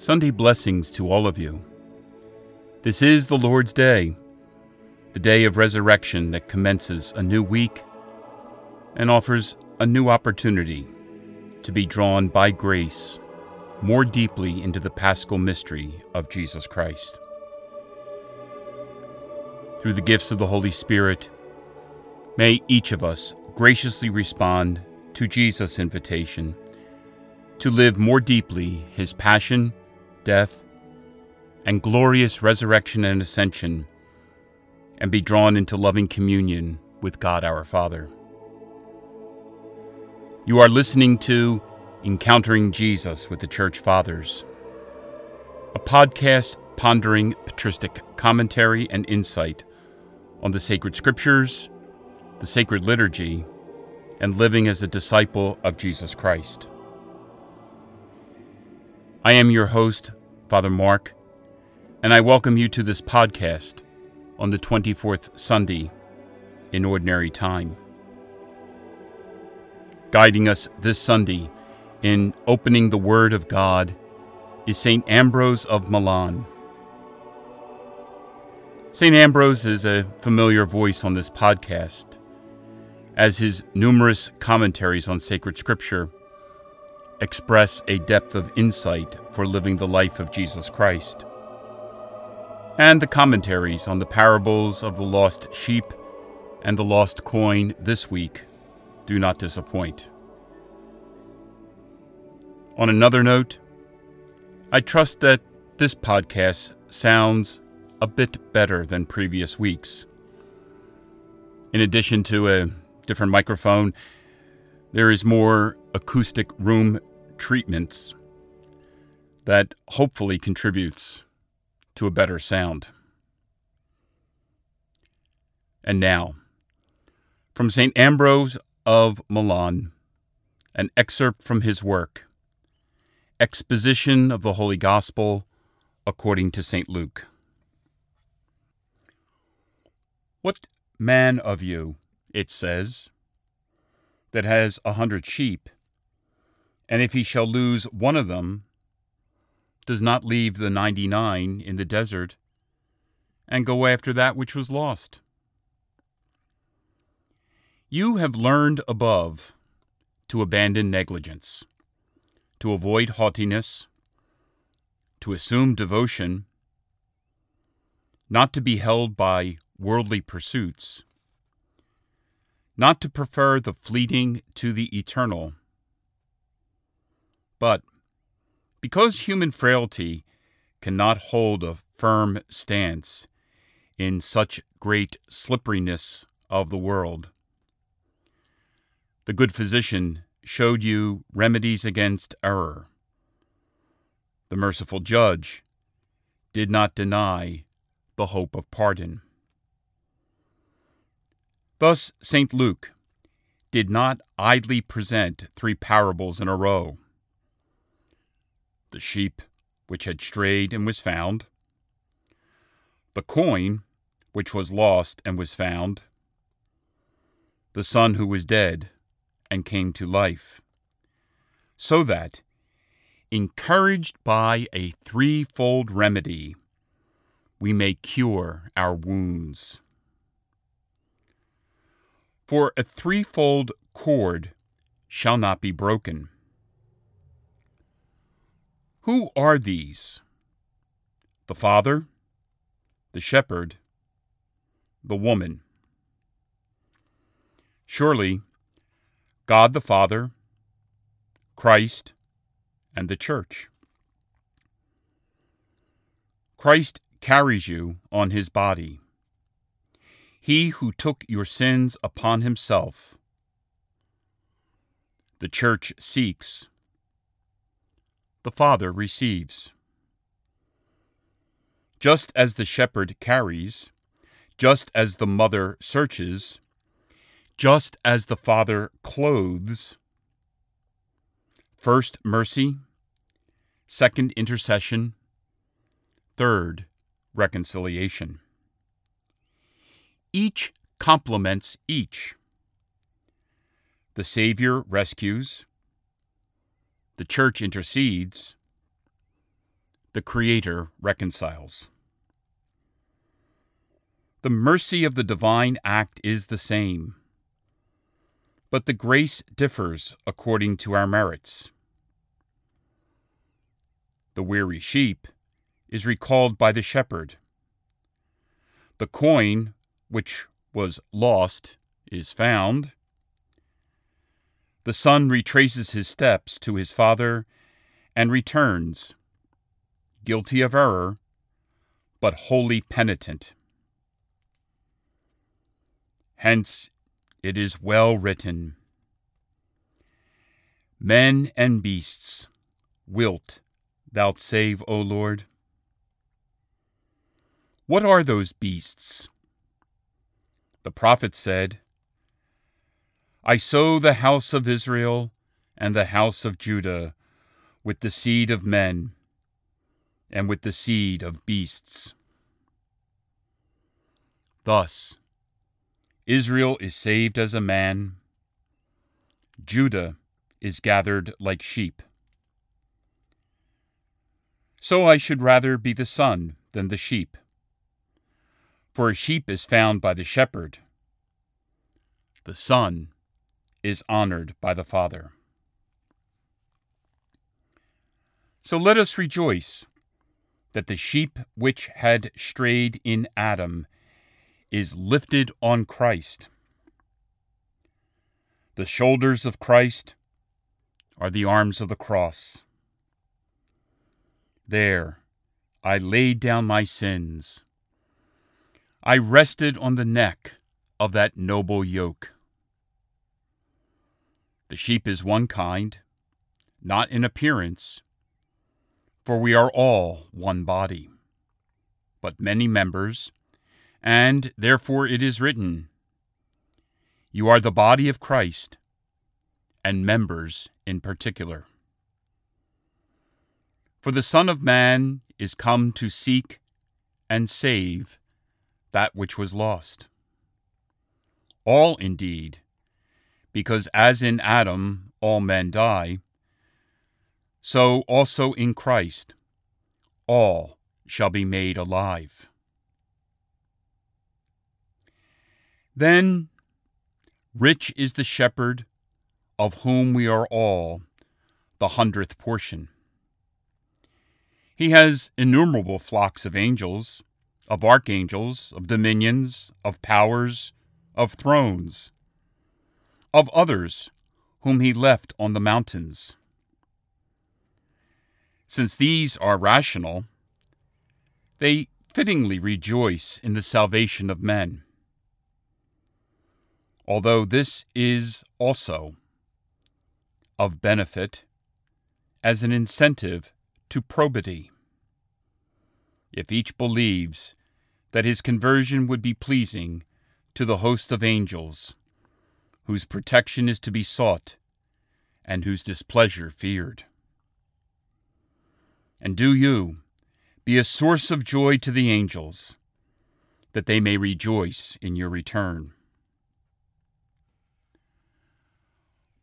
Sunday blessings to all of you. This is the Lord's Day, the day of resurrection that commences a new week and offers a new opportunity to be drawn by grace more deeply into the paschal mystery of Jesus Christ. Through the gifts of the Holy Spirit, may each of us graciously respond to Jesus' invitation to live more deeply his passion, death, and glorious resurrection and ascension, and be drawn into loving communion with God our Father. You are listening to Encountering Jesus with the Church Fathers, a podcast pondering patristic commentary and insight on the sacred scriptures, the sacred liturgy, and living as a disciple of Jesus Christ. I am your host, Father Mark, and I welcome you to this podcast on the 24th Sunday in Ordinary Time. Guiding us this Sunday in opening the Word of God is St. Ambrose of Milan. St. Ambrose is a familiar voice on this podcast, as his numerous commentaries on sacred scripture express a depth of insight for living the life of Jesus Christ. And the commentaries on the parables of the lost sheep and the lost coin this week do not disappoint. On another note, I trust that this podcast sounds a bit better than previous weeks. In addition to a different microphone, there is more acoustic room treatments that hopefully contributes to a better sound. And now, from St. Ambrose of Milan, an excerpt from his work, Exposition of the Holy Gospel according to St. Luke. What man of you, it says, that has a hundred sheep, and if he shall lose one of them, does not leave the ninety nine in the desert and go after that which was lost. You have learned above to abandon negligence, to avoid haughtiness, to assume devotion, not to be held by worldly pursuits, not to prefer the fleeting to the eternal but because human frailty cannot hold a firm stance in such great slipperiness of the world, the good physician showed you remedies against error. The merciful judge did not deny the hope of pardon. Thus, St. Luke did not idly present three parables in a row the sheep which had strayed and was found, the coin which was lost and was found, the son who was dead and came to life, so that, encouraged by a threefold remedy, we may cure our wounds. For a threefold cord shall not be broken who are these? The Father, the Shepherd, the woman. Surely, God the Father, Christ, and the Church. Christ carries you on his body. He who took your sins upon himself. The Church seeks the Father receives. Just as the shepherd carries, just as the mother searches, just as the Father clothes, first mercy, second intercession, third reconciliation. Each complements each. The Savior rescues, the church intercedes, the Creator reconciles. The mercy of the divine act is the same, but the grace differs according to our merits. The weary sheep is recalled by the shepherd. The coin, which was lost, is found. The son retraces his steps to his father and returns guilty of error, but wholly penitent. Hence it is well written Men and beasts, wilt thou save, O Lord? What are those beasts? The prophet said, I sow the house of Israel and the house of Judah with the seed of men and with the seed of beasts. Thus, Israel is saved as a man, Judah is gathered like sheep. So I should rather be the son than the sheep. For a sheep is found by the shepherd, the son is honored by the father. So let us rejoice that the sheep which had strayed in Adam is lifted on Christ. The shoulders of Christ are the arms of the cross. There I laid down my sins. I rested on the neck of that noble yoke. The sheep is one kind, not in appearance, for we are all one body, but many members, and therefore it is written, You are the body of Christ, and members in particular. For the Son of Man is come to seek and save that which was lost. All indeed, because as in Adam all men die, so also in Christ all shall be made alive. Then rich is the shepherd of whom we are all the hundredth portion. He has innumerable flocks of angels, of archangels, of dominions, of powers, of thrones, of others whom he left on the mountains since these are rational, they fittingly rejoice in the salvation of men. Although this is also of benefit as an incentive to probity. If each believes that his conversion would be pleasing to the host of angels, whose protection is to be sought and whose displeasure feared. And do you be a source of joy to the angels, that they may rejoice in your return.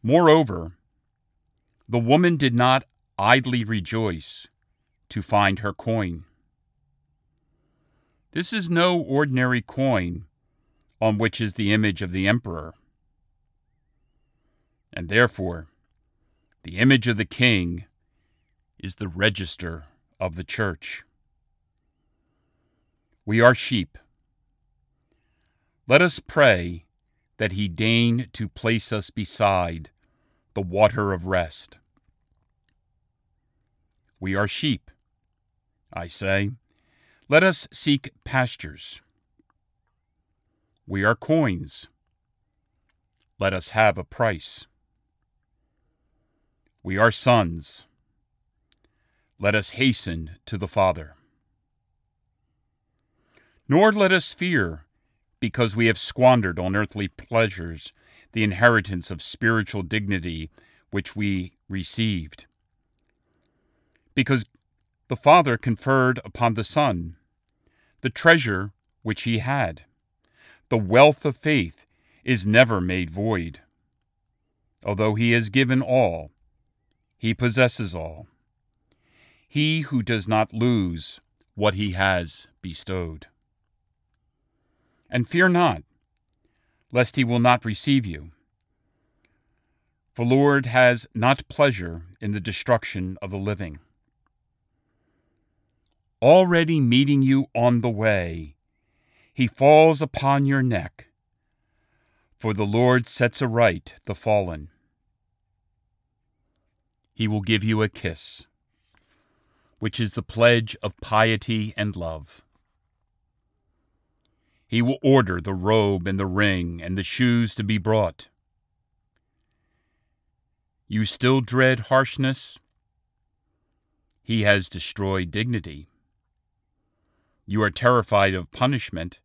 Moreover, the woman did not idly rejoice to find her coin. This is no ordinary coin on which is the image of the emperor. And therefore, the image of the king is the register of the church. We are sheep. Let us pray that he deign to place us beside the water of rest. We are sheep. I say, let us seek pastures. We are coins. Let us have a price. We are sons let us hasten to the Father. Nor let us fear, because we have squandered on earthly pleasures the inheritance of spiritual dignity which we received. Because the Father conferred upon the Son the treasure which he had. The wealth of faith is never made void. Although he has given all, he possesses all. he who does not lose what he has bestowed. And fear not, lest he will not receive you. For the Lord has not pleasure in the destruction of the living. Already meeting you on the way, he falls upon your neck, for the Lord sets aright the fallen. He will give you a kiss which is the pledge of piety and love. He will order the robe and the ring and the shoes to be brought. You still dread harshness? He has destroyed dignity. You are terrified of punishment?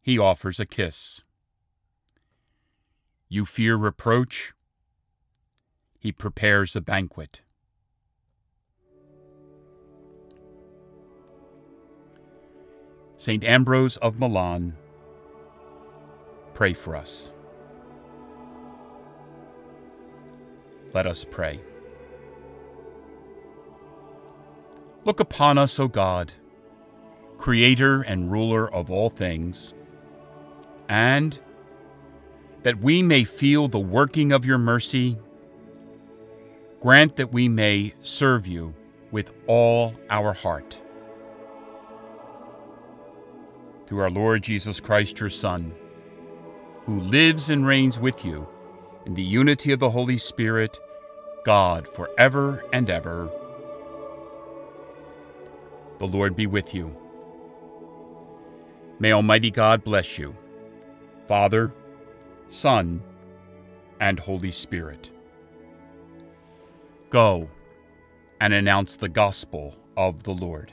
He offers a kiss. You fear reproach? He prepares a banquet. St. Ambrose of Milan, pray for us. Let us pray. Look upon us, O God, Creator and ruler of all things, and that we may feel the working of your mercy, grant that we may serve you with all our heart through our Lord Jesus Christ, your Son, who lives and reigns with you in the unity of the Holy Spirit, God, forever and ever. The Lord be with you. May Almighty God bless you, Father, Son, and Holy Spirit. Go and announce the gospel of the Lord.